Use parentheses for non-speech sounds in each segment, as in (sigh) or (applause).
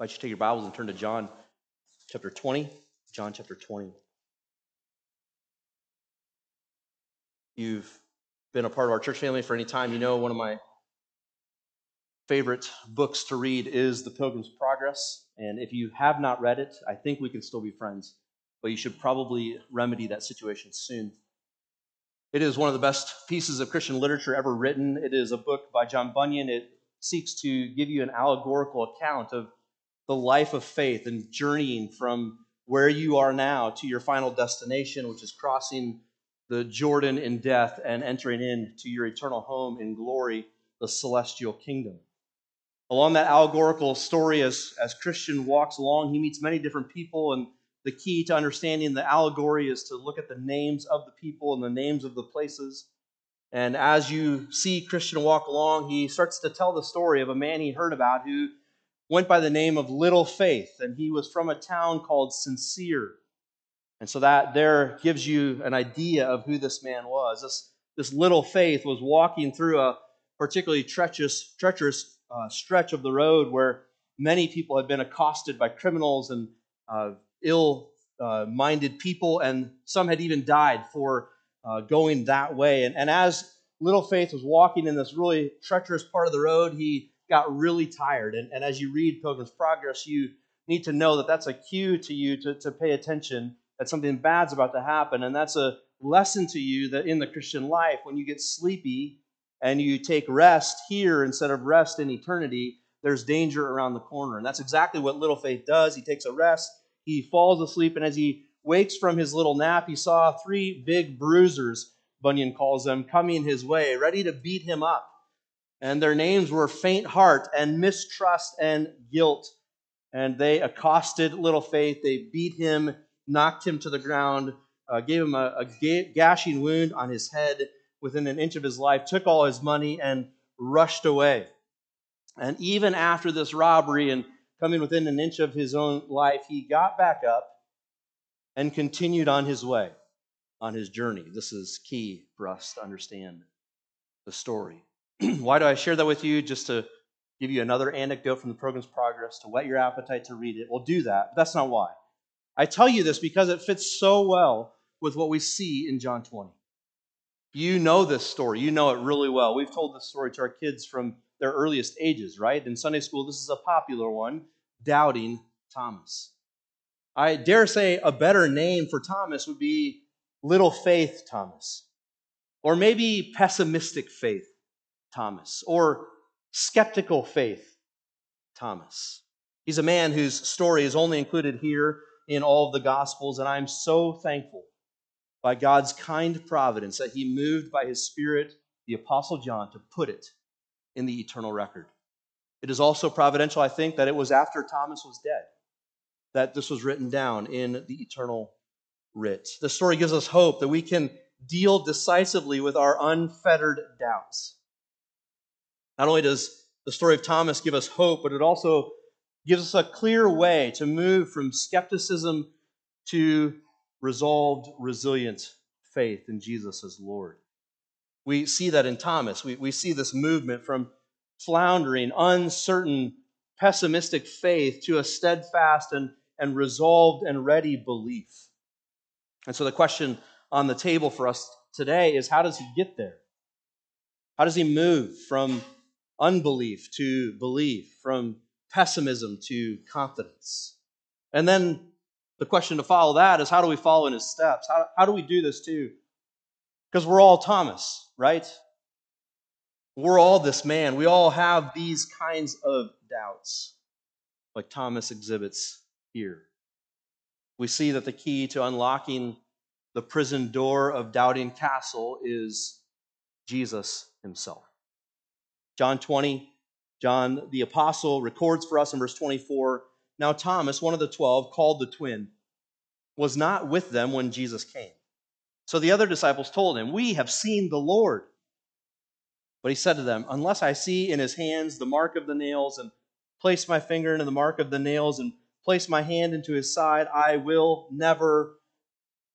I invite you to take your Bibles and turn to John chapter 20. John chapter 20. You've been a part of our church family for any time. You know one of my favorite books to read is The Pilgrim's Progress. And if you have not read it, I think we can still be friends, but you should probably remedy that situation soon. It is one of the best pieces of Christian literature ever written. It is a book by John Bunyan. It seeks to give you an allegorical account of the life of faith and journeying from where you are now to your final destination, which is crossing the Jordan in death and entering into your eternal home in glory, the celestial kingdom. Along that allegorical story, as, as Christian walks along, he meets many different people, and the key to understanding the allegory is to look at the names of the people and the names of the places. And as you see Christian walk along, he starts to tell the story of a man he heard about who went by the name of Little Faith, and he was from a town called Sincere. And so that there gives you an idea of who this man was. This, this Little Faith was walking through a particularly treacherous, treacherous uh, stretch of the road where many people had been accosted by criminals and uh, ill uh, minded people, and some had even died for uh, going that way. And, and as Little Faith was walking in this really treacherous part of the road, he got really tired. And, and as you read Pilgrim's Progress, you need to know that that's a cue to you to, to pay attention that something bad's about to happen. And that's a lesson to you that in the Christian life, when you get sleepy and you take rest here instead of rest in eternity, there's danger around the corner. And that's exactly what little faith does. He takes a rest, he falls asleep, and as he wakes from his little nap, he saw three big bruisers, Bunyan calls them, coming his way, ready to beat him up and their names were Faint Heart and Mistrust and Guilt. And they accosted Little Faith. They beat him, knocked him to the ground, uh, gave him a, a gashing wound on his head within an inch of his life, took all his money, and rushed away. And even after this robbery and coming within an inch of his own life, he got back up and continued on his way, on his journey. This is key for us to understand the story. (clears throat) Why do I share that with you? Just to give you another anecdote from the Pilgrim's Progress to whet your appetite to read it. We'll do that, but that's not why. I tell you this because it fits so well with what we see in John 20. You know this story. You know it really well. We've told this story to our kids from their earliest ages, right? In Sunday school, this is a popular one Doubting Thomas. I dare say a better name for Thomas would be Little Faith Thomas, or maybe Pessimistic Faith Thomas, or skeptical faith Thomas. He's a man whose story is only included here in all of the Gospels, and I'm so thankful by God's kind providence that he moved by his Spirit the Apostle John to put it in the eternal record. It is also providential, I think, that it was after Thomas was dead that this was written down in the eternal writ. The story gives us hope that we can deal decisively with our unfettered doubts. Not only does the story of Thomas give us hope, but it also gives us a clear way to move from skepticism to resolved, resilient faith in Jesus as Lord. We see that in Thomas. We, we see this movement from floundering, uncertain, pessimistic faith to a steadfast and, and resolved and ready belief. And so the question on the table for us today is how does he get there? How does he move from unbelief to belief, from pessimism to confidence. And then the question to follow that is how do we follow in his steps? How, how do we do this too? Because we're all Thomas, right? We're all this man. We all have these kinds of doubts, like Thomas exhibits here. We see that the key to unlocking the prison door of Doubting Castle is Jesus himself. John 20, John the apostle records for us in verse 24 Now Thomas, one of the twelve, called the twin, was not with them when Jesus came. So the other disciples told him, We have seen the Lord. But he said to them, Unless I see in his hands the mark of the nails, and place my finger into the mark of the nails, and place my hand into his side, I will never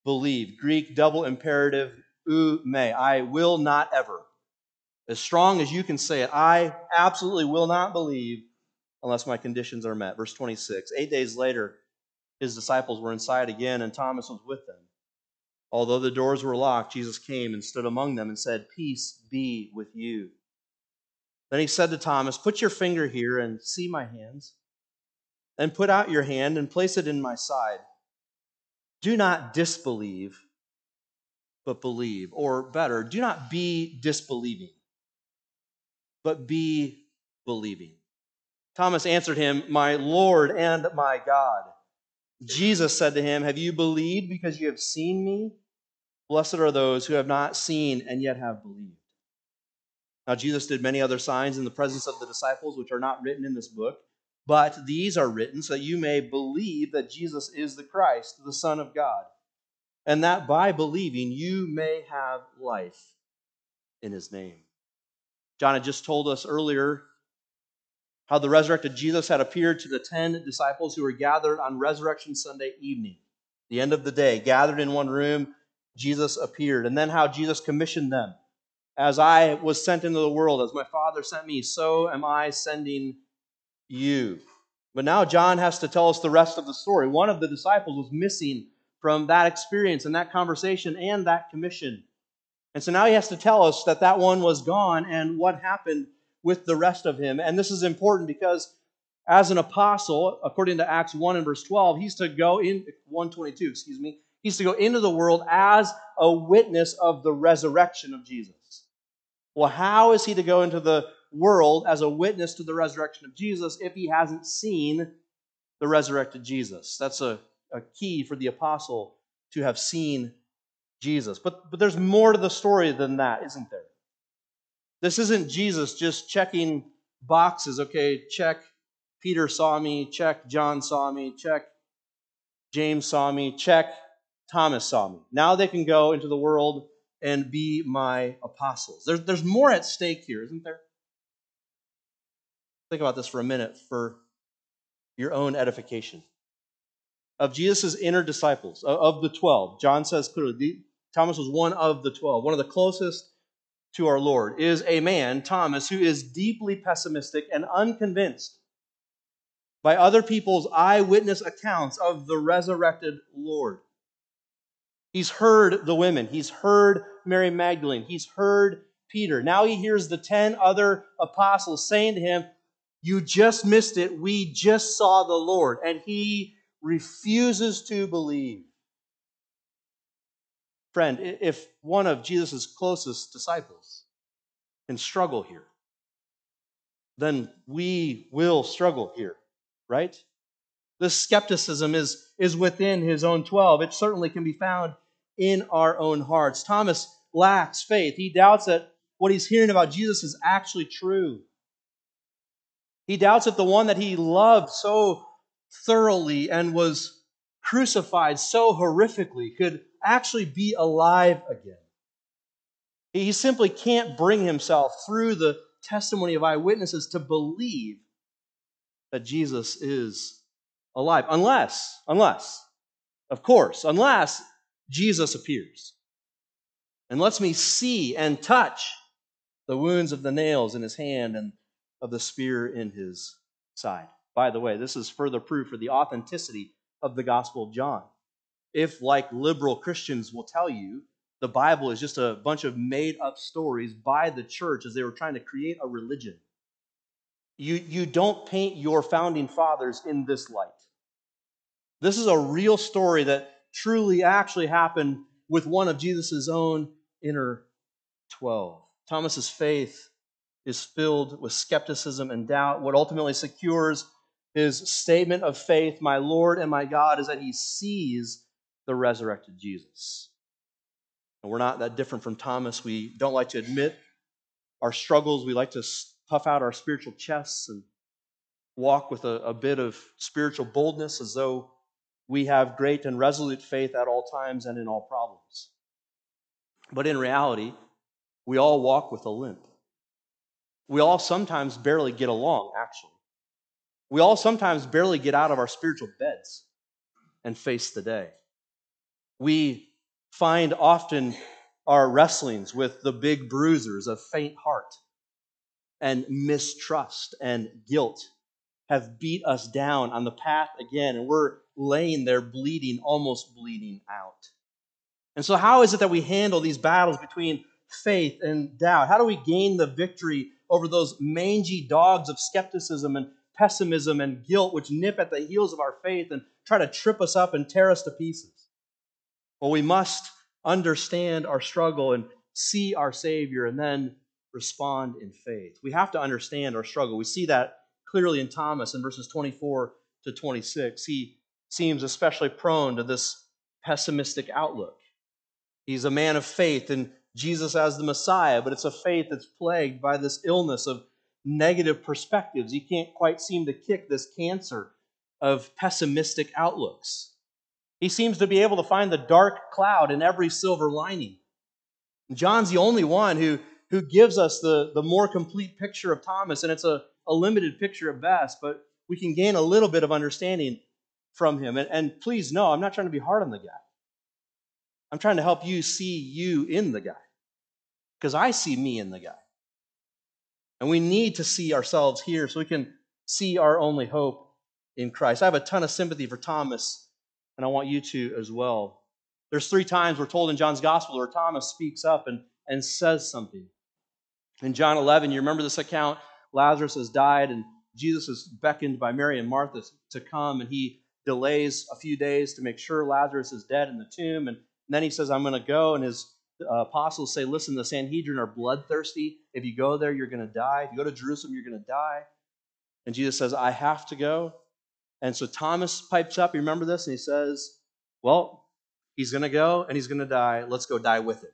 believe. Greek double imperative, ou me. I will not ever as strong as you can say it, I absolutely will not believe unless my conditions are met. Verse 26. Eight days later, his disciples were inside again, and Thomas was with them. Although the doors were locked, Jesus came and stood among them and said, Peace be with you. Then he said to Thomas, Put your finger here and see my hands, and put out your hand and place it in my side. Do not disbelieve, but believe. Or better, do not be disbelieving, but be believing. Thomas answered him, My Lord and my God. Jesus said to him, Have you believed because you have seen me? Blessed are those who have not seen and yet have believed. Now, Jesus did many other signs in the presence of the disciples, which are not written in this book, but these are written so that you may believe that Jesus is the Christ, the Son of God, and that by believing you may have life in his name. John had just told us earlier how the resurrected Jesus had appeared to the 10 disciples who were gathered on Resurrection Sunday evening, the end of the day, gathered in one room. Jesus appeared. And then how Jesus commissioned them. As I was sent into the world, as my Father sent me, so am I sending you. But now John has to tell us the rest of the story. One of the disciples was missing from that experience and that conversation and that commission. And so now he has to tell us that that one was gone and what happened with the rest of him. And this is important because as an apostle, according to Acts 1 and verse 12, he's to go in 122, excuse me, he's to go into the world as a witness of the resurrection of Jesus. Well, how is he to go into the world as a witness to the resurrection of Jesus if he hasn't seen the resurrected Jesus? That's a, a key for the apostle to have seen Jesus. But, but there's more to the story than that, isn't there? This isn't Jesus just checking boxes. Okay, check. Peter saw me. Check. John saw me. Check. James saw me. Check. Thomas saw me. Now they can go into the world and be my apostles. There's, there's more at stake here, isn't there? Think about this for a minute for your own edification. Of Jesus' inner disciples, of the 12, John says clearly, Thomas was one of the 12, one of the closest to our Lord is a man, Thomas, who is deeply pessimistic and unconvinced by other people's eyewitness accounts of the resurrected Lord. He's heard the women, he's heard Mary Magdalene, he's heard Peter. Now he hears the 10 other apostles saying to him, You just missed it. We just saw the Lord. And he refuses to believe. Friend, if one of Jesus' closest disciples can struggle here, then we will struggle here, right? This skepticism is, is within his own 12. It certainly can be found in our own hearts. Thomas lacks faith. He doubts that what he's hearing about Jesus is actually true. He doubts that the one that he loved so thoroughly and was crucified so horrifically could actually be alive again. He simply can't bring himself through the testimony of eyewitnesses to believe that Jesus is alive. Unless, unless, of course, unless Jesus appears and lets me see and touch the wounds of the nails in his hand and of the spear in his side. By the way, this is further proof for the authenticity of the Gospel of John if, like liberal Christians will tell you, the Bible is just a bunch of made up stories by the church as they were trying to create a religion. You, you don't paint your founding fathers in this light. This is a real story that truly actually happened with one of Jesus' own inner 12. Thomas's faith is filled with skepticism and doubt. What ultimately secures his statement of faith, my Lord and my God, is that he sees the resurrected Jesus. And we're not that different from Thomas. We don't like to admit our struggles. We like to puff out our spiritual chests and walk with a, a bit of spiritual boldness as though we have great and resolute faith at all times and in all problems. But in reality, we all walk with a limp. We all sometimes barely get along, actually. We all sometimes barely get out of our spiritual beds and face the day. We find often our wrestlings with the big bruisers of faint heart and mistrust and guilt have beat us down on the path again, and we're laying there bleeding, almost bleeding out. And so, how is it that we handle these battles between faith and doubt? How do we gain the victory over those mangy dogs of skepticism and pessimism and guilt which nip at the heels of our faith and try to trip us up and tear us to pieces? Well, we must understand our struggle and see our Savior and then respond in faith. We have to understand our struggle. We see that clearly in Thomas in verses 24 to 26. He seems especially prone to this pessimistic outlook. He's a man of faith in Jesus as the Messiah, but it's a faith that's plagued by this illness of negative perspectives. He can't quite seem to kick this cancer of pessimistic outlooks. He seems to be able to find the dark cloud in every silver lining. John's the only one who, who gives us the, the more complete picture of Thomas, and it's a, a limited picture at best, but we can gain a little bit of understanding from him. And, and please know, I'm not trying to be hard on the guy. I'm trying to help you see you in the guy because I see me in the guy. And we need to see ourselves here so we can see our only hope in Christ. I have a ton of sympathy for Thomas, and I want you to as well. There's three times we're told in John's gospel where Thomas speaks up and, and says something. In John 11, you remember this account? Lazarus has died, and Jesus is beckoned by Mary and Martha to come, and he delays a few days to make sure Lazarus is dead in the tomb. And then he says, I'm going to go. And his uh, apostles say, Listen, the Sanhedrin are bloodthirsty. If you go there, you're going to die. If you go to Jerusalem, you're going to die. And Jesus says, I have to go. And so Thomas pipes up. You remember this? And he says, Well, he's going to go and he's going to die. Let's go die with it.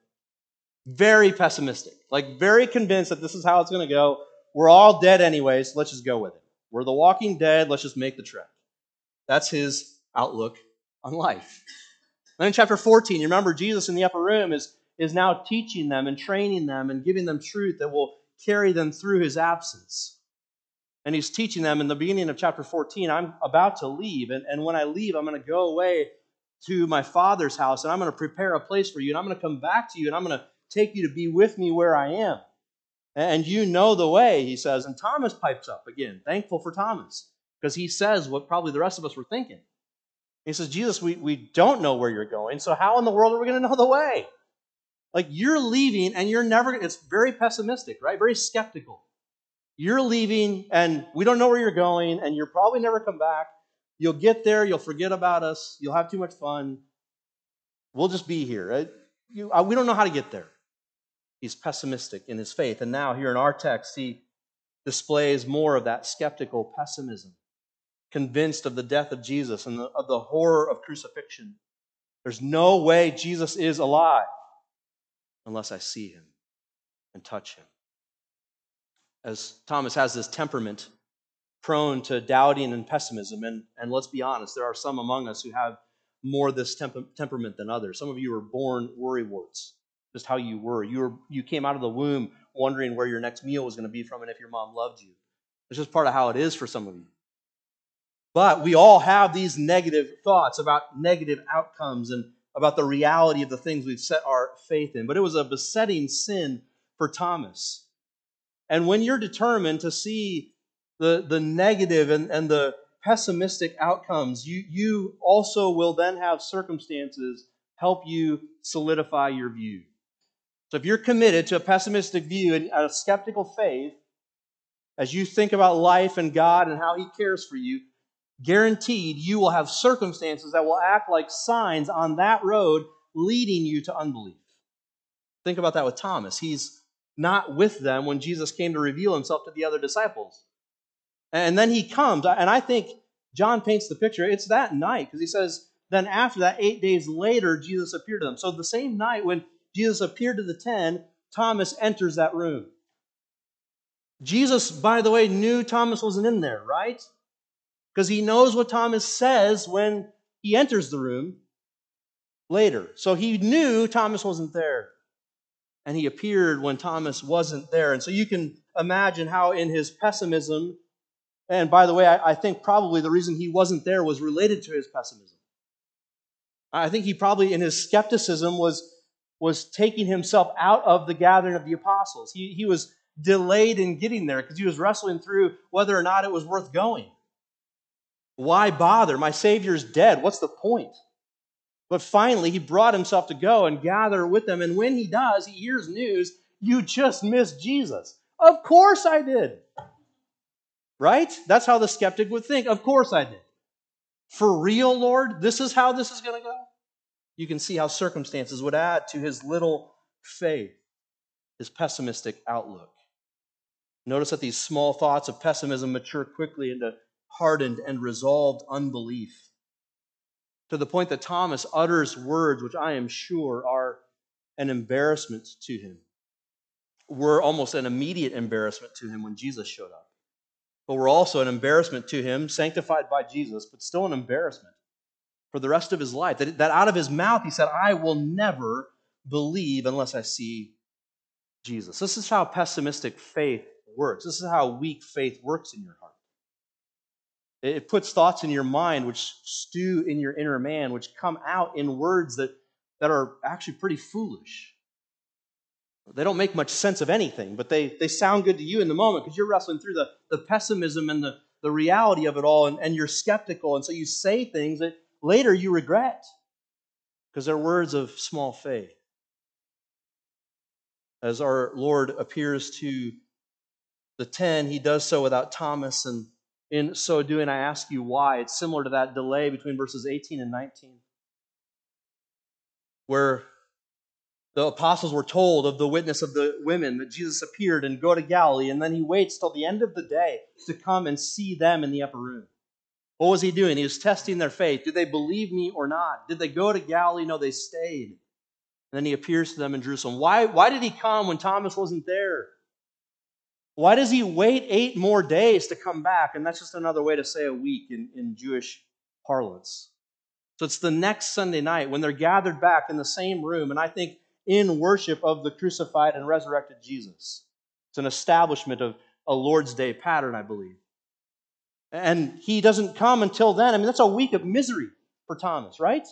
Very pessimistic, like very convinced that this is how it's going to go. We're all dead anyway, so Let's just go with it. We're the walking dead. Let's just make the trek. That's his outlook on life. Then in chapter 14, you remember Jesus in the upper room is, is now teaching them and training them and giving them truth that will carry them through his absence. And he's teaching them in the beginning of chapter 14, I'm about to leave. And, and when I leave, I'm going to go away to my father's house and I'm going to prepare a place for you. And I'm going to come back to you and I'm going to take you to be with me where I am. And you know the way, he says. And Thomas pipes up again, thankful for Thomas, because he says what probably the rest of us were thinking. He says, Jesus, we, we don't know where you're going, so how in the world are we going to know the way? Like you're leaving and you're never, it's very pessimistic, right? Very skeptical. You're leaving and we don't know where you're going and you'll probably never come back. You'll get there, you'll forget about us, you'll have too much fun. We'll just be here. Right? You, uh, we don't know how to get there. He's pessimistic in his faith. And now, here in our text, he displays more of that skeptical pessimism, convinced of the death of Jesus and the, of the horror of crucifixion. There's no way Jesus is alive unless I see him and touch him. As Thomas has this temperament prone to doubting and pessimism, and, and let's be honest, there are some among us who have more this temp- temperament than others. Some of you were born worrywarts just how you were. You were you came out of the womb wondering where your next meal was going to be from and if your mom loved you. It's just part of how it is for some of you. But we all have these negative thoughts about negative outcomes and about the reality of the things we've set our faith in. But it was a besetting sin for Thomas. And when you're determined to see the, the negative and, and the pessimistic outcomes, you, you also will then have circumstances help you solidify your view. So if you're committed to a pessimistic view and a skeptical faith, as you think about life and God and how He cares for you, guaranteed you will have circumstances that will act like signs on that road leading you to unbelief. Think about that with Thomas. He's not with them when Jesus came to reveal himself to the other disciples. And then he comes, and I think John paints the picture. It's that night, because he says, then after that, eight days later, Jesus appeared to them. So the same night when Jesus appeared to the ten, Thomas enters that room. Jesus, by the way, knew Thomas wasn't in there, right? Because he knows what Thomas says when he enters the room later. So he knew Thomas wasn't there. And he appeared when Thomas wasn't there. And so you can imagine how, in his pessimism, and by the way, I, I think probably the reason he wasn't there was related to his pessimism. I think he probably, in his skepticism, was was taking himself out of the gathering of the apostles. He, he was delayed in getting there because he was wrestling through whether or not it was worth going. Why bother? My Savior's dead. What's the point? But finally, he brought himself to go and gather with them. And when he does, he hears news you just missed Jesus. Of course I did. Right? That's how the skeptic would think. Of course I did. For real, Lord? This is how this is going to go? You can see how circumstances would add to his little faith, his pessimistic outlook. Notice that these small thoughts of pessimism mature quickly into hardened and resolved unbelief to the point that Thomas utters words which I am sure are an embarrassment to him. Were almost an immediate embarrassment to him when Jesus showed up. But were also an embarrassment to him, sanctified by Jesus, but still an embarrassment for the rest of his life. That, that out of his mouth he said, I will never believe unless I see Jesus. This is how pessimistic faith works. This is how weak faith works in your heart. It puts thoughts in your mind which stew in your inner man, which come out in words that, that are actually pretty foolish. They don't make much sense of anything, but they, they sound good to you in the moment because you're wrestling through the, the pessimism and the, the reality of it all, and, and you're skeptical. And so you say things that later you regret because they're words of small faith. As our Lord appears to the ten, he does so without Thomas and in so doing, I ask you why. It's similar to that delay between verses 18 and 19, where the apostles were told of the witness of the women that Jesus appeared and go to Galilee, and then he waits till the end of the day to come and see them in the upper room. What was he doing? He was testing their faith. Did they believe me or not? Did they go to Galilee? No, they stayed. And then he appears to them in Jerusalem. Why, why did he come when Thomas wasn't there? Why does he wait eight more days to come back? And that's just another way to say a week in, in Jewish parlance. So it's the next Sunday night when they're gathered back in the same room, and I think in worship of the crucified and resurrected Jesus. It's an establishment of a Lord's Day pattern, I believe. And he doesn't come until then. I mean, that's a week of misery for Thomas, right?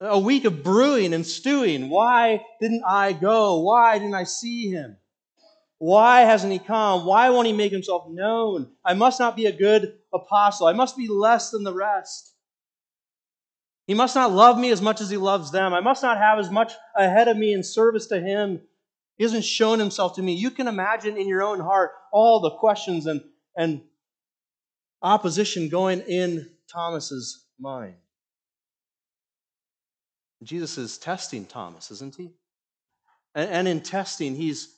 A week of brewing and stewing. Why didn't I go? Why didn't I see him? Why hasn't he come? Why won't he make himself known? I must not be a good apostle. I must be less than the rest. He must not love me as much as he loves them. I must not have as much ahead of me in service to him. He hasn't shown himself to me. You can imagine in your own heart all the questions and, and opposition going in Thomas's mind. Jesus is testing Thomas, isn't he? And, and in testing, he's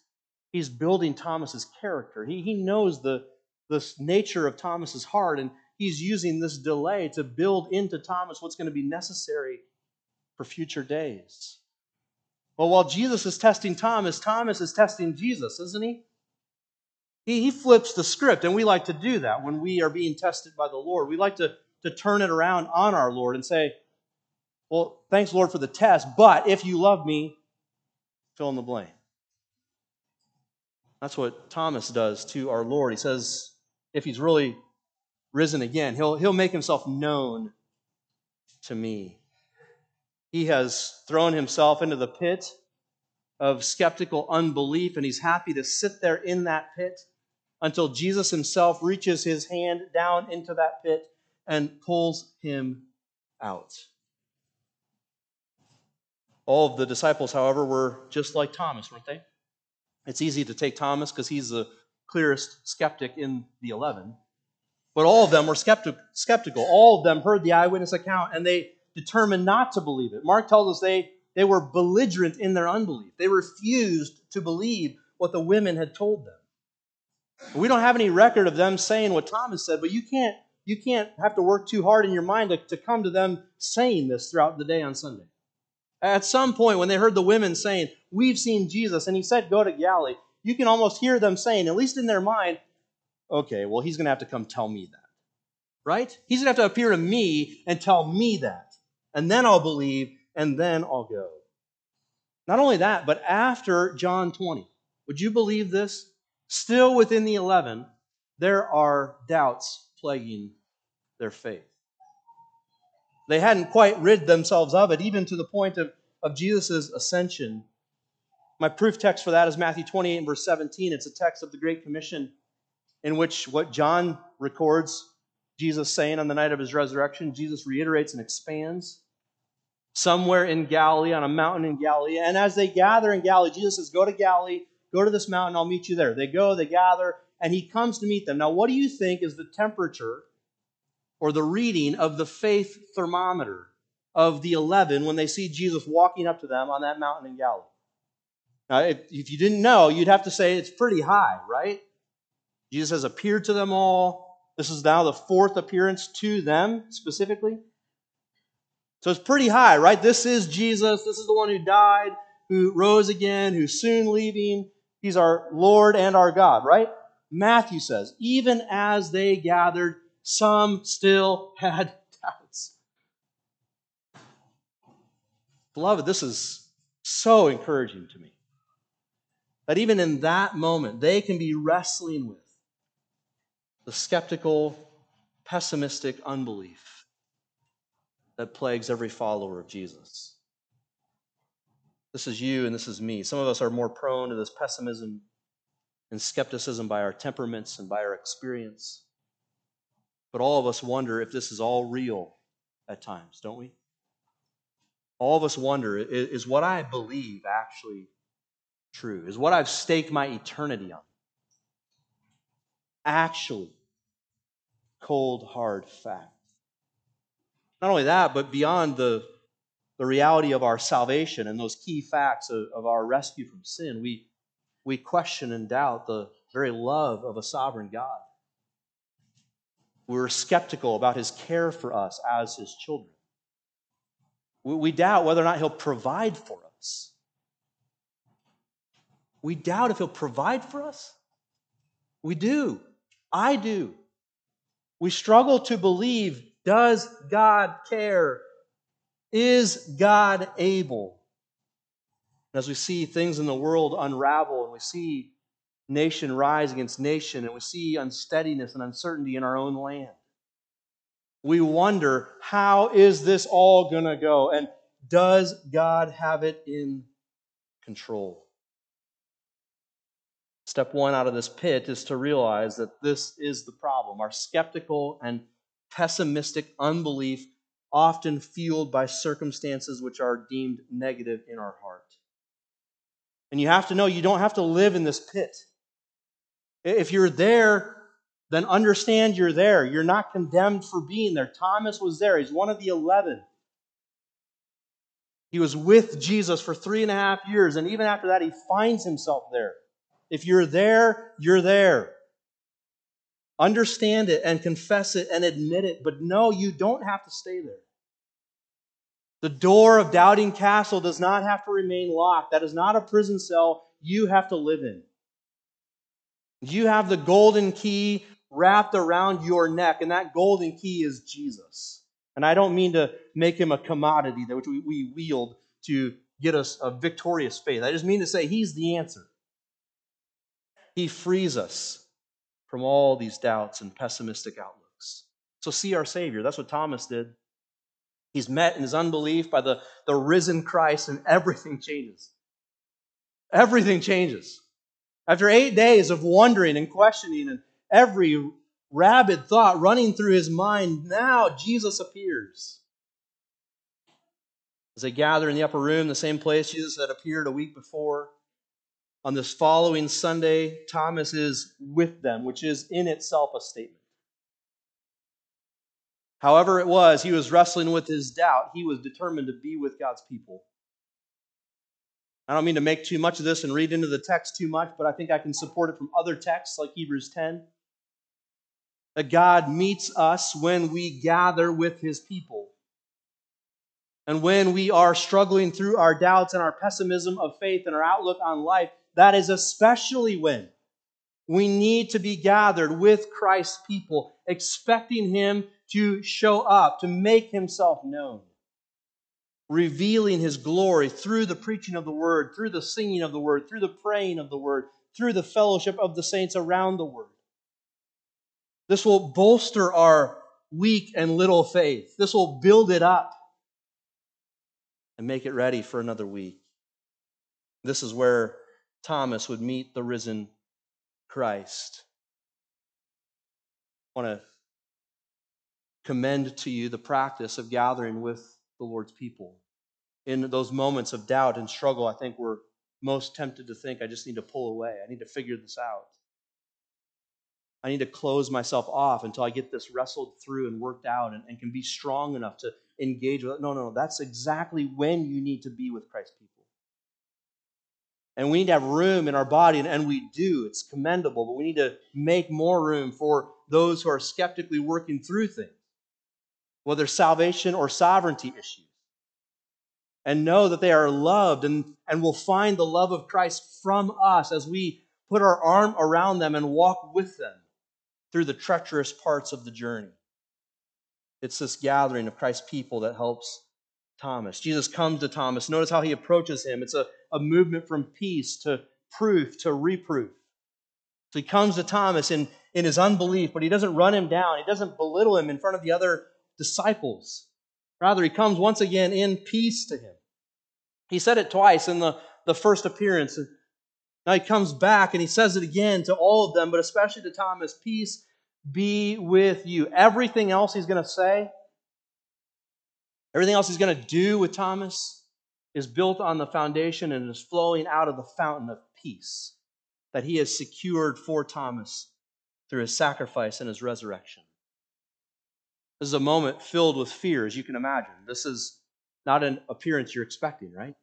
he's building Thomas's character. He, he knows the, the nature of Thomas's heart, and he's using this delay to build into Thomas what's going to be necessary for future days. Well, while Jesus is testing Thomas, Thomas is testing Jesus, isn't he? He, he flips the script, and we like to do that when we are being tested by the Lord. We like to, to turn it around on our Lord and say, Well, thanks, Lord, for the test, but if you love me, fill in the blank. That's what Thomas does to our Lord. He says, if he's really risen again, he'll, he'll make himself known to me. He has thrown himself into the pit of skeptical unbelief, and he's happy to sit there in that pit until Jesus himself reaches his hand down into that pit and pulls him out. All of the disciples, however, were just like Thomas, weren't they? It's easy to take Thomas because he's the clearest skeptic in the 11. But all of them were skeptic, skeptical. All of them heard the eyewitness account and they determined not to believe it. Mark tells us they, they were belligerent in their unbelief. They refused to believe what the women had told them. We don't have any record of them saying what Thomas said, but you can't, you can't have to work too hard in your mind to, to come to them saying this throughout the day on Sunday. At some point, when they heard the women saying, We've seen Jesus, and he said, Go to Galilee, you can almost hear them saying, at least in their mind, Okay, well, he's going to have to come tell me that. Right? He's going to have to appear to me and tell me that. And then I'll believe, and then I'll go. Not only that, but after John 20, would you believe this? Still within the 11, there are doubts plaguing their faith. They hadn't quite rid themselves of it, even to the point of, of Jesus' ascension. My proof text for that is Matthew 28 and verse 17. It's a text of the Great Commission in which what John records Jesus saying on the night of his resurrection? Jesus reiterates and expands. Somewhere in Galilee, on a mountain in Galilee. And as they gather in Galilee, Jesus says, Go to Galilee, go to this mountain, I'll meet you there. They go, they gather, and he comes to meet them. Now, what do you think is the temperature or the reading of the faith thermometer of the 11 when they see Jesus walking up to them on that mountain in Galilee? Now, if, if you didn't know, you'd have to say it's pretty high, right? Jesus has appeared to them all. This is now the fourth appearance to them specifically. So it's pretty high, right? This is Jesus. This is the one who died, who rose again, who's soon leaving. He's our Lord and our God, right? Matthew says, even as they gathered, some still had doubts. Beloved, this is so encouraging to me. That even in that moment, they can be wrestling with the skeptical, pessimistic unbelief that plagues every follower of Jesus. This is you and this is me. Some of us are more prone to this pessimism and skepticism by our temperaments and by our experience. But all of us wonder if this is all real at times, don't we? All of us wonder is what I believe actually true? Is what I've staked my eternity on actually cold, hard fact? Not only that, but beyond the, the reality of our salvation and those key facts of, of our rescue from sin, we, we question and doubt the very love of a sovereign God. We're skeptical about his care for us as his children. We, we doubt whether or not he'll provide for us we doubt if He'll provide for us? We do. I do. We struggle to believe does God care? Is God able? As we see things in the world unravel and we see nation rise against nation and we see unsteadiness and uncertainty in our own land, we wonder how is this all going to go? And does God have it in control? Step one out of this pit is to realize that this is the problem. Our skeptical and pessimistic unbelief, often fueled by circumstances which are deemed negative in our heart. And you have to know you don't have to live in this pit. If you're there, then understand you're there. You're not condemned for being there. Thomas was there, he's one of the 11. He was with Jesus for three and a half years, and even after that, he finds himself there. If you're there, you're there. Understand it and confess it and admit it, but no, you don't have to stay there. The door of Doubting Castle does not have to remain locked. That is not a prison cell you have to live in. You have the golden key wrapped around your neck, and that golden key is Jesus. And I don't mean to make him a commodity that which we, wield to get us a victorious faith. I just mean to say he's the answer. He frees us from all these doubts and pessimistic outlooks. So see our Savior. That's what Thomas did. He's met in his unbelief by the, the risen Christ, and everything changes. Everything changes. After eight days of wondering and questioning, and every rabid thought running through his mind, now Jesus appears. As they gather in the upper room, the same place Jesus had appeared a week before, on this following Sunday, Thomas is with them, which is in itself a statement. However, it was, he was wrestling with his doubt. He was determined to be with God's people. I don't mean to make too much of this and read into the text too much, but I think I can support it from other texts like Hebrews 10. That God meets us when we gather with his people. And when we are struggling through our doubts and our pessimism of faith and our outlook on life, that is especially when we need to be gathered with Christ's people, expecting Him to show up, to make Himself known, revealing His glory through the preaching of the Word, through the singing of the Word, through the praying of the Word, through the fellowship of the saints around the Word. This will bolster our weak and little faith. This will build it up and make it ready for another week. This is where Thomas would meet the risen Christ. I want to commend to you the practice of gathering with the Lord's people. In those moments of doubt and struggle, I think we're most tempted to think, I just need to pull away. I need to figure this out. I need to close myself off until I get this wrestled through and worked out and, and can be strong enough to engage with it. No, no, no. That's exactly when you need to be with Christ's people. And we need to have room in our body, and, and we do. It's commendable, but we need to make more room for those who are skeptically working through things, whether salvation or sovereignty issues. And know that they are loved and, and will find the love of Christ from us as we put our arm around them and walk with them through the treacherous parts of the journey. It's this gathering of Christ's people that helps Thomas. Jesus comes to Thomas. Notice how he approaches him. It's a, a movement from peace to proof to reproof. So he comes to Thomas in, in his unbelief, but he doesn't run him down. He doesn't belittle him in front of the other disciples. Rather, he comes once again in peace to him. He said it twice in the, the first appearance. Now he comes back and he says it again to all of them, but especially to Thomas Peace be with you. Everything else he's going to say, everything else he's going to do with Thomas is built on the foundation and is flowing out of the fountain of peace that he has secured for Thomas through his sacrifice and his resurrection. This is a moment filled with fear, as you can imagine. This is not an appearance you're expecting, right?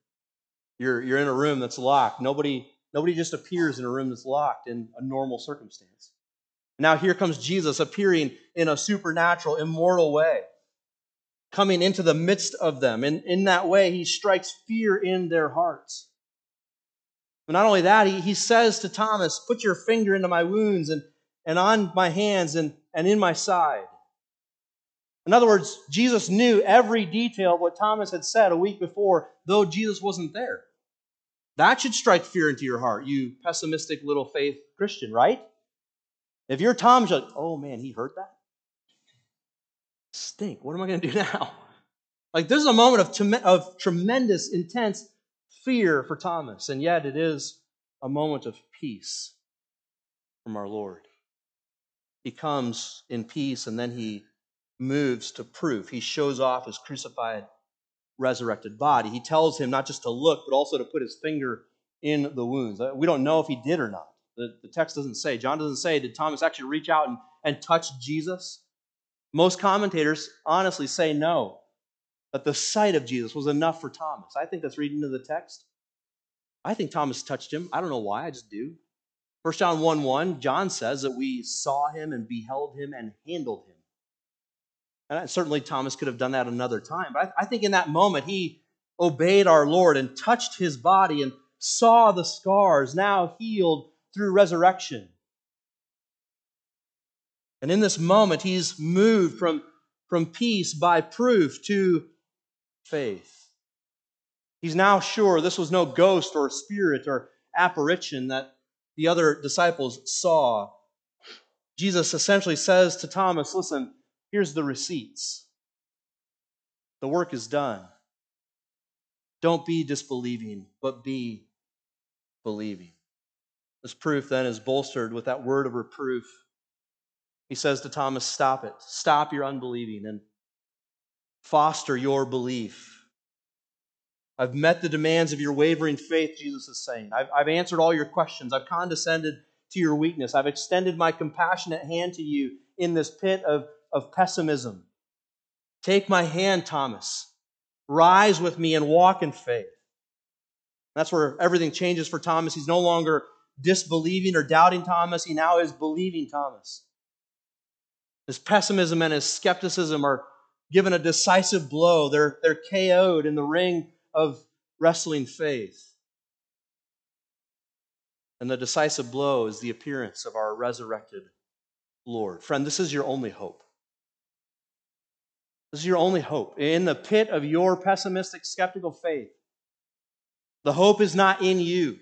You're, you're in a room that's locked. Nobody, nobody just appears in a room that's locked in a normal circumstance. Now here comes Jesus appearing in a supernatural, immortal way, coming into the midst of them. And in that way, he strikes fear in their hearts. But not only that, he, he says to Thomas, Put your finger into my wounds and, and on my hands and, and in my side. In other words, Jesus knew every detail of what Thomas had said a week before, though Jesus wasn't there. That should strike fear into your heart, you pessimistic little faith Christian, right? If you're Tom, you're like, oh man, he heard that? Stink. What am I going to do (laughs) now? Like, this is a moment of, of tremendous, intense fear for Thomas, and yet it is a moment of peace from our Lord. He comes in peace and then he moves to proof. He shows off his crucified, resurrected body. He tells him not just to look, but also to put his finger in the wounds. Uh, we don't know if he did or not. The, the text doesn't say. John doesn't say, did Thomas actually reach out and, and touch Jesus? Most commentators honestly say no, that the sight of Jesus was enough for Thomas. I think that's reading into the text. I think Thomas touched him. I don't know why, I just do. 1 John 1 1, John says that we saw him and beheld him and handled him. And certainly Thomas could have done that another time. But I, I think in that moment, he obeyed our Lord and touched his body and saw the scars now healed through resurrection. And in this moment, he's moved from, from peace by proof to faith. He's now sure this was no ghost or spirit or apparition that the other disciples saw. Jesus essentially says to Thomas, Listen, here's the receipts. The work is done. Don't be disbelieving, but be believing. This proof then is bolstered with that word of reproof. He says to Thomas, Stop it. Stop your unbelieving and foster your belief. I've met the demands of your wavering faith, Jesus is saying. I've, I've answered all your questions. I've condescended to your weakness. I've extended my compassionate hand to you in this pit of, of pessimism. Take my hand, Thomas. Rise with me and walk in faith. That's where everything changes for Thomas. He's no longer disbelieving or doubting Thomas. He now is believing Thomas. His pessimism and his skepticism are given a decisive blow. They're, they're KO'd in the ring of wrestling faith. And the decisive blow is the appearance of our resurrected Lord. Friend, this is your only hope. This is your only hope. In the pit of your pessimistic, skeptical faith, the hope is not in you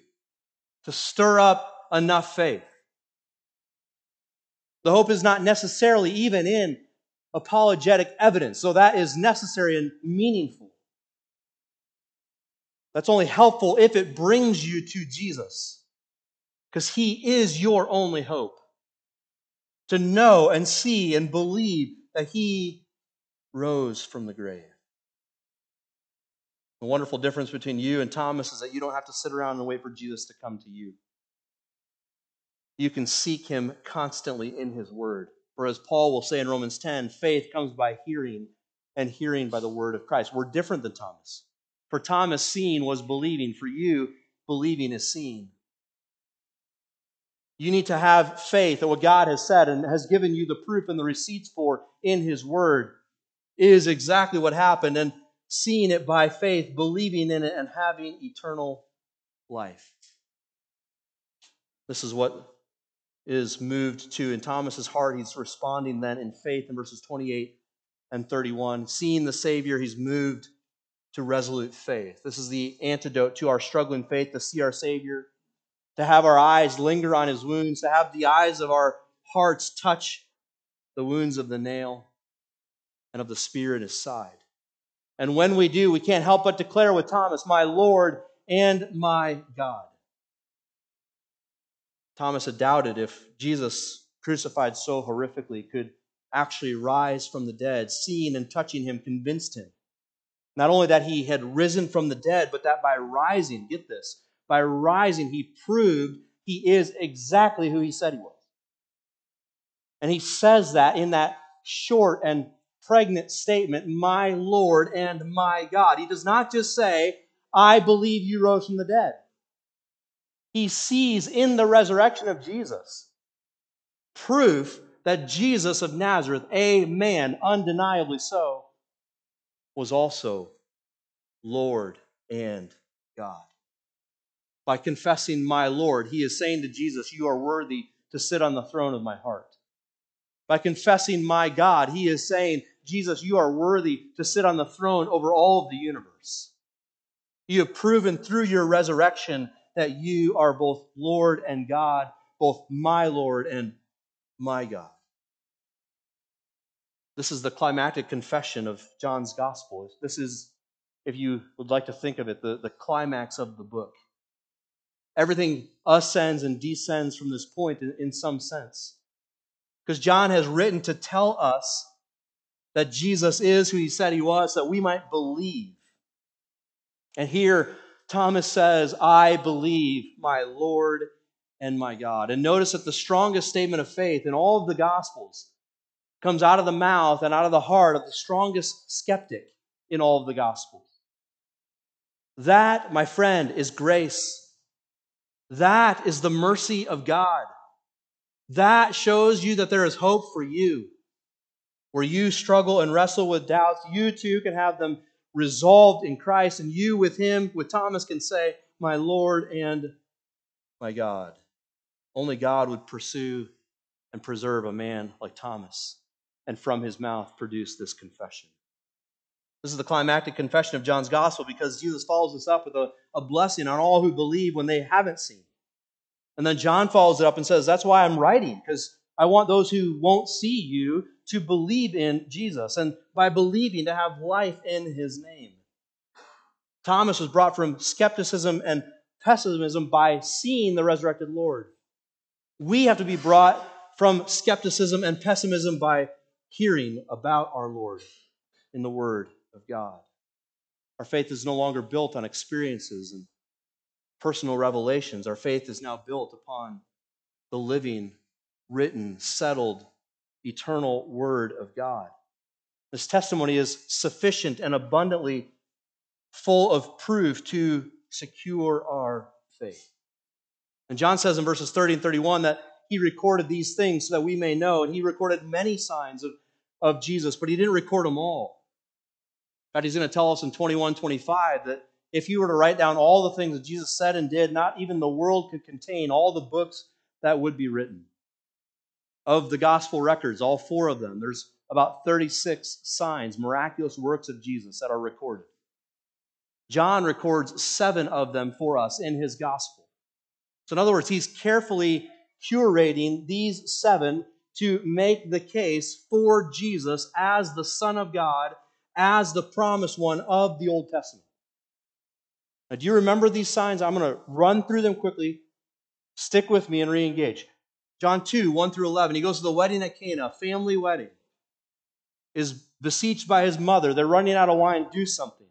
to stir up enough faith. The hope is not necessarily even in apologetic evidence, so that is necessary and meaningful. That's only helpful if it brings you to Jesus, because He is your only hope. To know and see and believe that He rose from the grave. The wonderful difference between you and Thomas is that you don't have to sit around and wait for Jesus to come to you. You can seek him constantly in his word. For as Paul will say in Romans 10, faith comes by hearing, and hearing by the word of Christ. We're different than Thomas. For Thomas, seeing was believing. For you, believing is seeing. You need to have faith in what God has said and has given you the proof and the receipts for in His Word is exactly what happened, and seeing it by faith, believing in it, and having eternal life. This is what is moved to in Thomas's heart. He's responding then in faith in verses 28 and 31. Seeing the Savior, he's moved to resolute faith. This is the antidote to our struggling faith to see our Savior to have our eyes linger on his wounds, to have the eyes of our hearts touch the wounds of the nail and of the spear in his side. And when we do, we can't help but declare with Thomas, My Lord and my God. Thomas had doubted if Jesus, crucified so horrifically, could actually rise from the dead. Seeing and touching him convinced him. Not only that he had risen from the dead, but that by rising, get this, by rising, he proved he is exactly who he said he was. And he says that in that short and pregnant statement, my Lord and my God. He does not just say, I believe you rose from the dead. He sees in the resurrection of Jesus proof that Jesus of Nazareth, a man, undeniably so, was also Lord and God by confessing my Lord, he is saying to Jesus, You are worthy to sit on the throne of my heart. By confessing my God, he is saying, Jesus, you are worthy to sit on the throne over all of the universe. You have proven through your resurrection that you are both Lord and God, both my Lord and my God. This is the climactic confession of John's gospel. This is, if you would like to think of it, the, the climax of the book. Everything ascends and descends from this point in, in some sense. Because John has written to tell us that Jesus is who he said he was, that we might believe. And here, Thomas says, I believe my Lord and my God. And notice that the strongest statement of faith in all of the Gospels comes out of the mouth and out of the heart of the strongest skeptic in all of the Gospels. That, my friend, is grace. That is the mercy of God. That shows you that there is hope for you. Where you struggle and wrestle with doubts, you too can have them resolved in Christ, and you with Him, with Thomas, can say, My Lord and my God. Only God would pursue and preserve a man like Thomas, and from his mouth produce this confession. This is the climactic confession of John's gospel because Jesus follows this up with a, a blessing on all who believe when they haven't seen. And then John follows it up and says, That's why I'm writing, because I want those who won't see you to believe in Jesus, and by believing, to have life in his name. Thomas was brought from skepticism and pessimism by seeing the resurrected Lord. We have to be brought from skepticism and pessimism by hearing about our Lord in the Word of God. Our faith is no longer built on experiences and personal revelations. Our faith is now built upon the living, written, settled, eternal Word of God. This testimony is sufficient and abundantly full of proof to secure our faith. And John says in verses 30 and 31 that he recorded these things so that we may know, and he recorded many signs of, of Jesus, but he didn't record them all. In fact, he's going to tell us in 21 25 that if you were to write down all the things that Jesus said and did, not even the world could contain all the books that would be written. Of the gospel records, all four of them, there's about 36 signs, miraculous works of Jesus that are recorded. John records seven of them for us in his gospel. So, in other words, he's carefully curating these seven to make the case for Jesus as the Son of God as the promised one of the Old Testament. Now, do you remember these signs? I'm going to run through them quickly. Stick with me and re engage. John 2, 1 through 11. He goes to the wedding at Cana, family wedding. Is beseeched by his mother. They're running out of wine. Do something.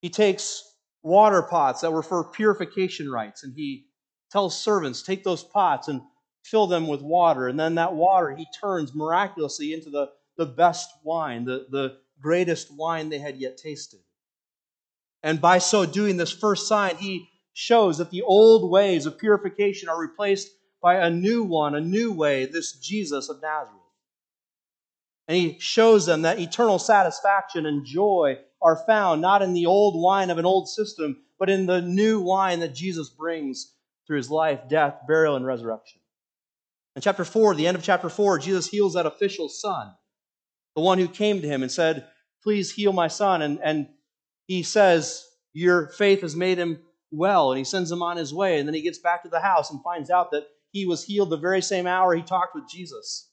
He takes water pots that were for purification rites and he tells servants, take those pots and fill them with water. And then that water he turns miraculously into the, the best wine, the, the greatest wine they had yet tasted. And by so doing, this first sign, he shows that the old ways of purification are replaced by a new one, a new way, this Jesus of Nazareth. And he shows them that eternal satisfaction and joy are found not in the old wine of an old system, but in the new wine that Jesus brings through his life, death, burial, and resurrection. In chapter 4, the end of chapter 4, Jesus heals that official's son, the one who came to him and said, Please heal my son. And, and he says, Your faith has made him well. And he sends him on his way. And then he gets back to the house and finds out that he was healed the very same hour he talked with Jesus.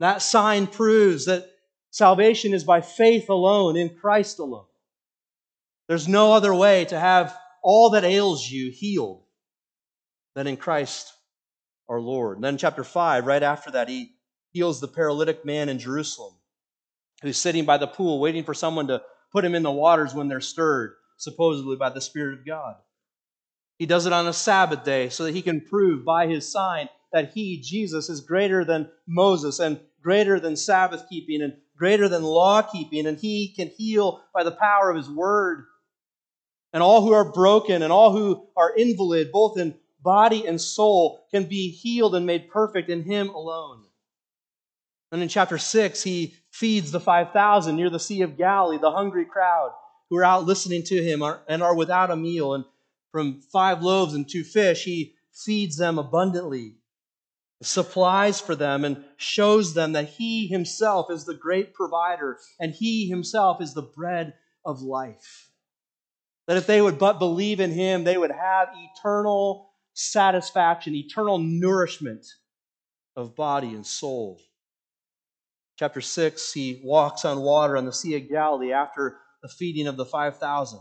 That sign proves that salvation is by faith alone, in Christ alone. There's no other way to have all that ails you healed than in Christ our Lord. And then, chapter 5, right after that, he heals the paralytic man in Jerusalem who's sitting by the pool waiting for someone to put him in the waters when they're stirred, supposedly by the Spirit of God. He does it on a Sabbath day so that he can prove by his sign that he, Jesus, is greater than Moses and greater than Sabbath keeping and greater than law keeping, and he can heal by the power of his word. And all who are broken and all who are invalid, both in body and soul, can be healed and made perfect in him alone. And in chapter 6, he feeds the 5,000 near the Sea of Galilee, the hungry crowd who are out listening to him and are without a meal. And from five loaves and two fish, he feeds them abundantly, supplies for them, and shows them that he himself is the great provider and he himself is the bread of life. That if they would but believe in him, they would have eternal satisfaction, eternal nourishment of body and soul. Chapter 6, he walks on water on the Sea of Galilee after the feeding of the 5,000.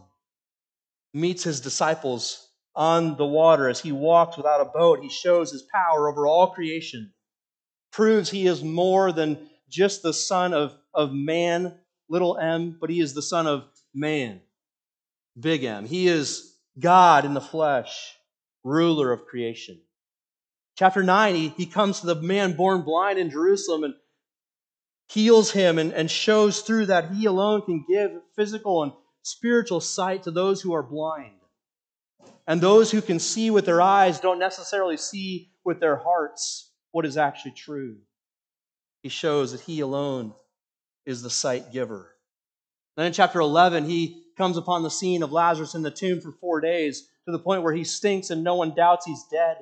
Meets his disciples on the water as he walks without a boat. He shows his power over all creation, proves he is more than just the son of, of man, little m, but he is the son of man, big M. He is God in the flesh, ruler of creation. Chapter 9, he, he comes to the man born blind in Jerusalem and heals him and, and shows through that he alone can give physical and spiritual sight to those who are blind. And those who can see with their eyes don't necessarily see with their hearts what is actually true. He shows that he alone is the sight giver. Then in chapter 11, he comes upon the scene of Lazarus in the tomb for four days to the point where he stinks and no one doubts he's dead.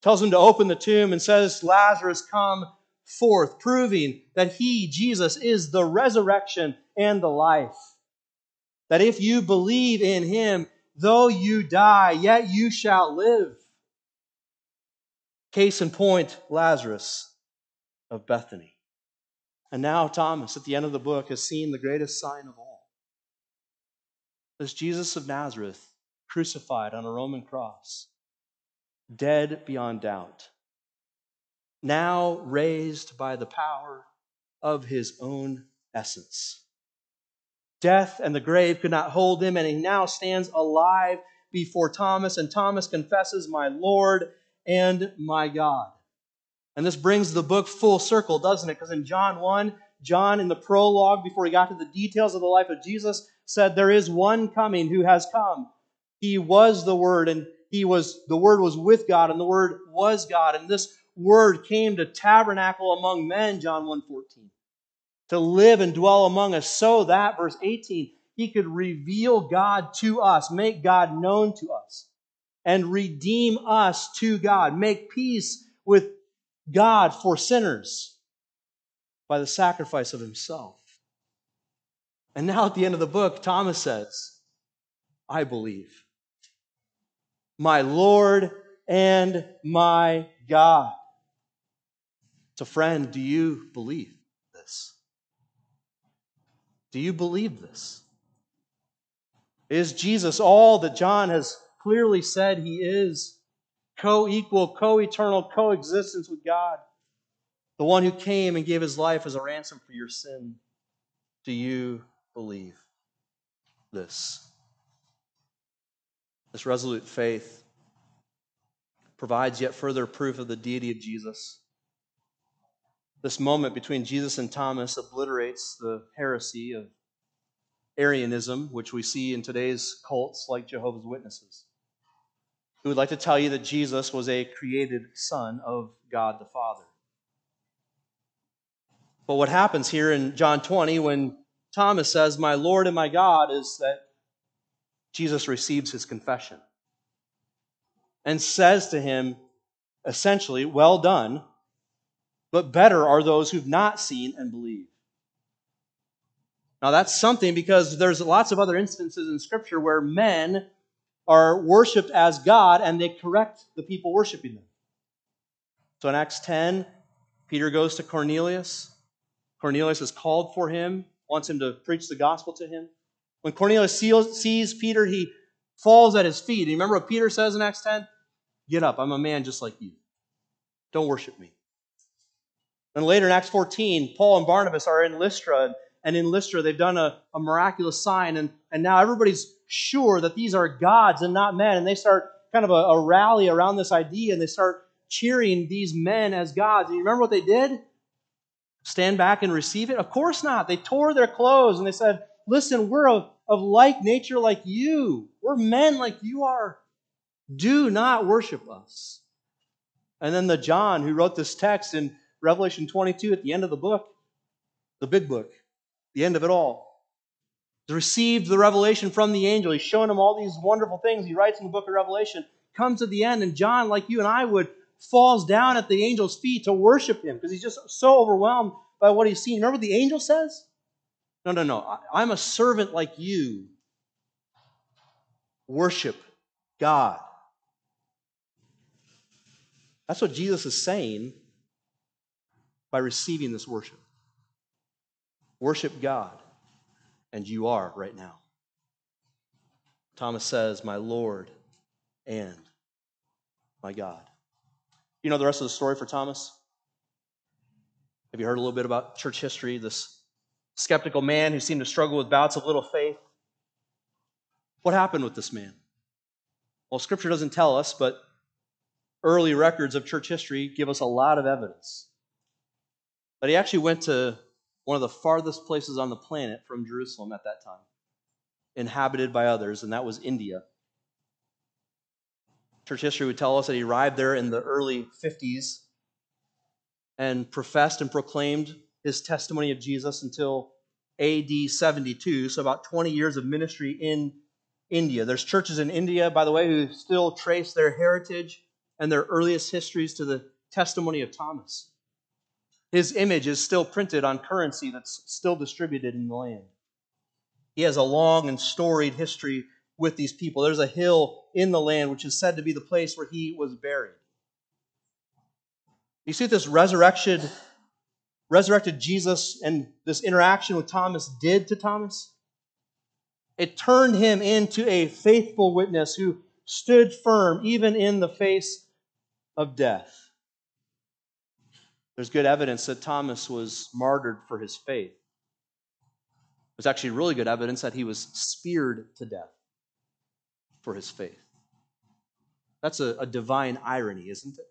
Tells him to open the tomb and says, Lazarus, come forth, proving that He, Jesus, is the resurrection and the life. That if you believe in Him, though you die, yet you shall live. Case in point, Lazarus of Bethany. And now Thomas, at the end of the book, has seen the greatest sign of all. This Jesus of Nazareth, crucified on a Roman cross, dead beyond doubt now raised by the power of his own essence. Death and the grave could not hold him, and he now stands alive before Thomas, and Thomas confesses, My Lord and my God. And this brings the book full circle, doesn't it? Because in John 1, John, in the prologue, before he got to the details of the life of Jesus, said, There is one coming who has come. He was the Word, and he was the Word was with God, and the Word was God. And this word came to tabernacle among men, John 1:14. To live and dwell among us so that verse 18 he could reveal God to us, make God known to us, and redeem us to God, make peace with God for sinners by the sacrifice of himself. And now at the end of the book, Thomas says, I believe. My Lord and my God. So, friend, do you believe? Do you believe this? Is Jesus all that John has clearly said he is? Co equal, co eternal coexistence with God. the one who came and gave his life as a ransom for your sin. Do you believe this? This resolute faith provides yet further proof of the deity of Jesus. This moment between Jesus and Thomas obliterates the heresy of Arianism, which we see in today's cults like Jehovah's Witnesses, who would like to tell you that Jesus was a created son of God the Father. But what happens here in John 20 when Thomas says, My Lord and my God, is that Jesus receives his confession and says to him, essentially, Well done, but better are those who've not seen and believe. Now, that's something because there's lots of other instances in Scripture where men are worshiped as God and they correct the people worshiping them. So in Acts 10, Peter goes to Cornelius. Cornelius is called for him, wants him to preach the gospel to him. When Cornelius sees Peter, he falls at his feet. You remember what Peter says in Acts 10? Get up, I'm a man just like you. Don't worship me. And later in Acts 14, Paul and Barnabas are in Lystra, and in Lystra they've done a, a miraculous sign, and, and now everybody's sure that these are gods and not men, and they start kind of a, a rally around this idea, and they start cheering these men as gods. And you remember what they did? Stand back and receive it? Of course not. They tore their clothes and they said, Listen, we're of, of like nature like you. We're men like you are. Do not worship us. And then the John who wrote this text in Revelation 22 at the end of the book, the big book, the end of it all, He's received the revelation from the angel. He's shown him all these wonderful things he writes in the book of Revelation. Comes at the end, and John, like you and I would, falls down at the angel's feet to worship him because he's just so overwhelmed by what he's seen. Remember what the angel says? No, no, no. I'm a servant like you. Worship God. That's what Jesus is saying by receiving this worship. Worship God, and you are right now. Thomas says, My Lord and my God. You know the rest of the story for Thomas? Have you heard a little bit about church history? This skeptical man who seemed to struggle with bouts of little faith. What happened with this man? Well, Scripture doesn't tell us, but early records of church history give us a lot of evidence. But he actually went to one of the farthest places on the planet from Jerusalem at that time, inhabited by others, and that was India. Church history would tell us that he arrived there in the early 50s and professed and proclaimed his testimony of Jesus until AD 72, so about 20 years of ministry in India. There's churches in India, by the way, who still trace their heritage and their earliest histories to the testimony of Thomas. His image is still printed on currency that's still distributed in the land. He has a long and storied history with these people. There's a hill in the land which is said to be the place where he was buried. You see what this resurrection resurrected Jesus and this interaction with Thomas did to Thomas? It turned him into a faithful witness who stood firm even in the face of death. There's good evidence that Thomas was martyred for his faith. There's actually really good evidence that he was speared to death for his faith. That's a, a divine irony, isn't it?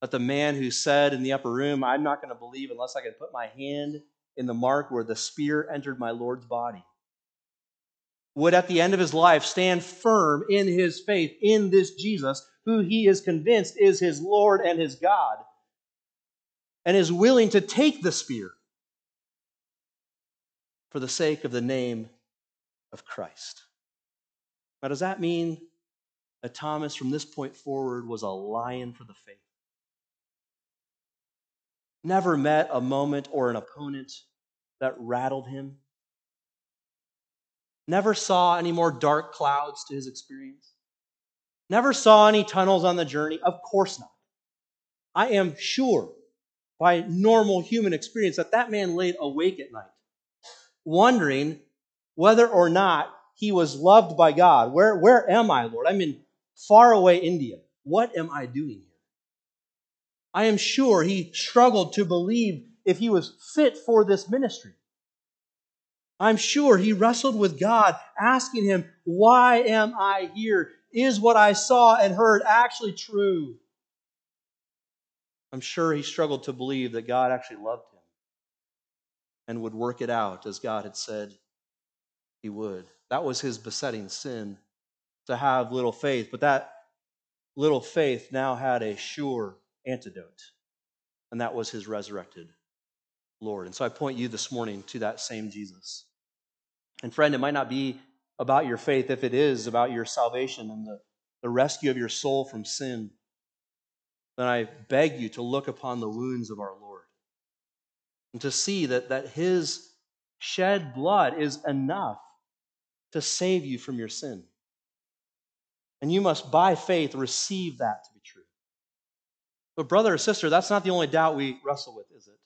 But the man who said in the upper room, I'm not going to believe unless I can put my hand in the mark where the spear entered my Lord's body, would at the end of his life stand firm in his faith in this Jesus, who he is convinced is his Lord and his God, and is willing to take the spear for the sake of the name of Christ. Now, does that mean that Thomas, from this point forward, was a lion for the faith? never met a moment or an opponent that rattled him, never saw any more dark clouds to his experience, never saw any tunnels on the journey. Of course not. I am sure by normal human experience that that man laid awake at night, wondering whether or not he was loved by God. Where, where am I, Lord? I'm in far away India. What am I doing here? I am sure he struggled to believe if he was fit for this ministry. I'm sure he wrestled with God, asking him, Why am I here? Is what I saw and heard actually true? I'm sure he struggled to believe that God actually loved him and would work it out as God had said he would. That was his besetting sin to have little faith, but that little faith now had a sure antidote, and that was his resurrected Lord. And so I point you this morning to that same Jesus. And friend, it might not be about your faith if it is about your salvation and the, the rescue of your soul from sin. Then I beg you to look upon the wounds of our Lord and to see that, that his shed blood is enough to save you from your sin. And you must, by faith, receive that to be true. But, brother or sister, that's not the only doubt we wrestle with, is it?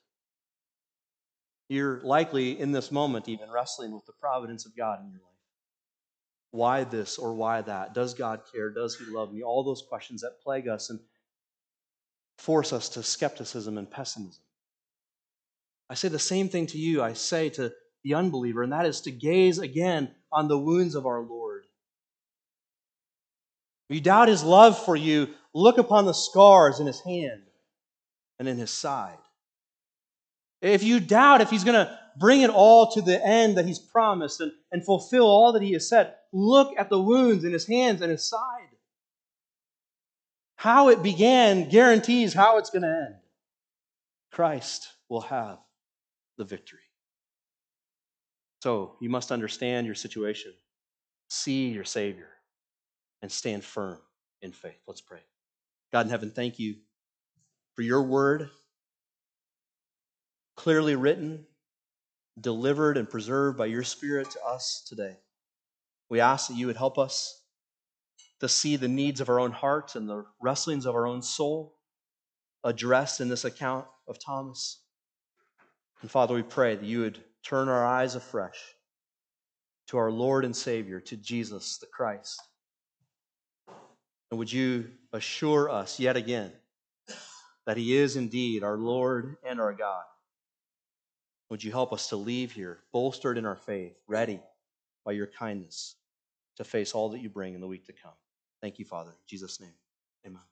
You're likely in this moment even wrestling with the providence of God in your life. Why this or why that? Does God care? Does He love me? All those questions that plague us and force us to skepticism and pessimism. I say the same thing to you, I say to the unbeliever, and that is to gaze again on the wounds of our Lord. If you doubt His love for you, look upon the scars in His hand and in His side. If you doubt if he's going to bring it all to the end that he's promised and, and fulfill all that he has said, look at the wounds in his hands and his side. How it began guarantees how it's going to end. Christ will have the victory. So you must understand your situation, see your Savior, and stand firm in faith. Let's pray. God in heaven, thank you for your word clearly written, delivered, and preserved by your Spirit to us today. We ask that you would help us to see the needs of our own heart and the wrestlings of our own soul addressed in this account of Thomas. And Father, we pray that you would turn our eyes afresh to our Lord and Savior, to Jesus the Christ. And would you assure us yet again that He is indeed our Lord and our God? Would you help us to leave here bolstered in our faith, ready by your kindness to face all that you bring in the week to come? Thank you, Father. In Jesus' name, amen.